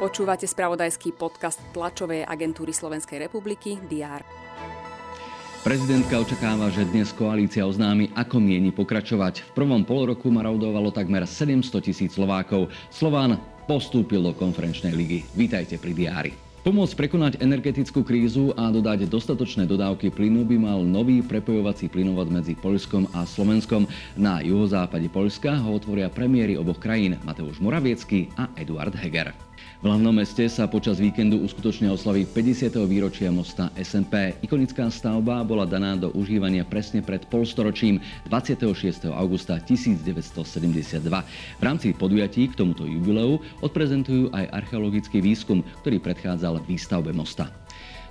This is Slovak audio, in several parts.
Počúvate spravodajský podcast tlačovej agentúry Slovenskej republiky DR. Prezidentka očakáva, že dnes koalícia oznámi, ako mieni pokračovať. V prvom poloroku marodovalo takmer 700 tisíc Slovákov. Slován postúpil do konferenčnej ligy. Vítajte pri diári. Pomôcť prekonať energetickú krízu a dodať dostatočné dodávky plynu by mal nový prepojovací plynovod medzi Poľskom a Slovenskom. Na juhozápade Poľska ho otvoria premiéry oboch krajín Mateusz Moraviecky a Eduard Heger. V hlavnom meste sa počas víkendu uskutočne oslavy 50. výročia mosta SNP. Ikonická stavba bola daná do užívania presne pred polstoročím 26. augusta 1972. V rámci podujatí k tomuto jubileu odprezentujú aj archeologický výskum, ktorý predchádzal výstavbe mosta.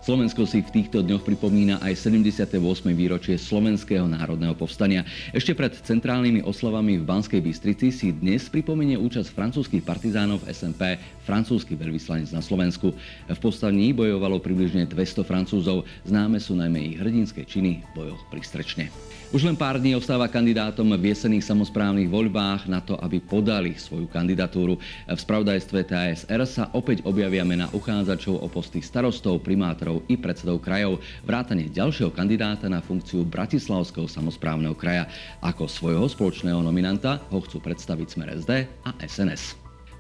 Slovensko si v týchto dňoch pripomína aj 78. výročie Slovenského národného povstania. Ešte pred centrálnymi oslavami v Banskej Bystrici si dnes pripomenie účasť francúzskych partizánov SMP francúzsky veľvyslanec na Slovensku. V povstaní bojovalo približne 200 Francúzov. Známe sú najmä ich hrdinské činy v bojoch pri Strečne. Už len pár dní ostáva kandidátom v jesených samozprávnych voľbách na to, aby podali svoju kandidatúru. V spravodajstve TSR sa opäť objavia mena uchádzačov o posty starostov, primátorov i predsedov krajov, vrátane ďalšieho kandidáta na funkciu Bratislavského samozprávneho kraja. Ako svojho spoločného nominanta ho chcú predstaviť Smer SD a SNS.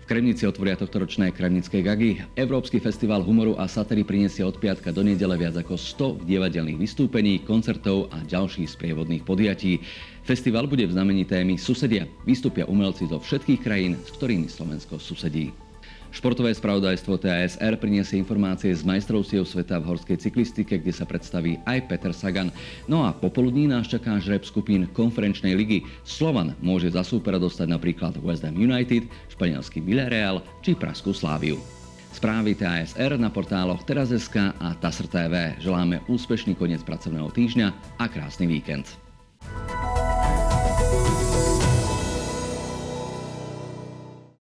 Kremnici otvoria tohto ročné Kremnické gagy. Európsky festival humoru a satyry prinesie od piatka do nedele viac ako 100 divadelných vystúpení, koncertov a ďalších sprievodných podujatí. Festival bude v znamení témy Susedia. Vystúpia umelci zo všetkých krajín, s ktorými Slovensko susedí. Športové spravodajstvo TASR priniesie informácie z majstrovstiev sveta v horskej cyklistike, kde sa predstaví aj Peter Sagan. No a popoludní nás čaká žreb skupín konferenčnej ligy. Slovan môže za súpera dostať napríklad West Ham United, španielský Villarreal či Praskú Sláviu. Správy TASR na portáloch Teraz.sk a TASR TV. Želáme úspešný koniec pracovného týždňa a krásny víkend.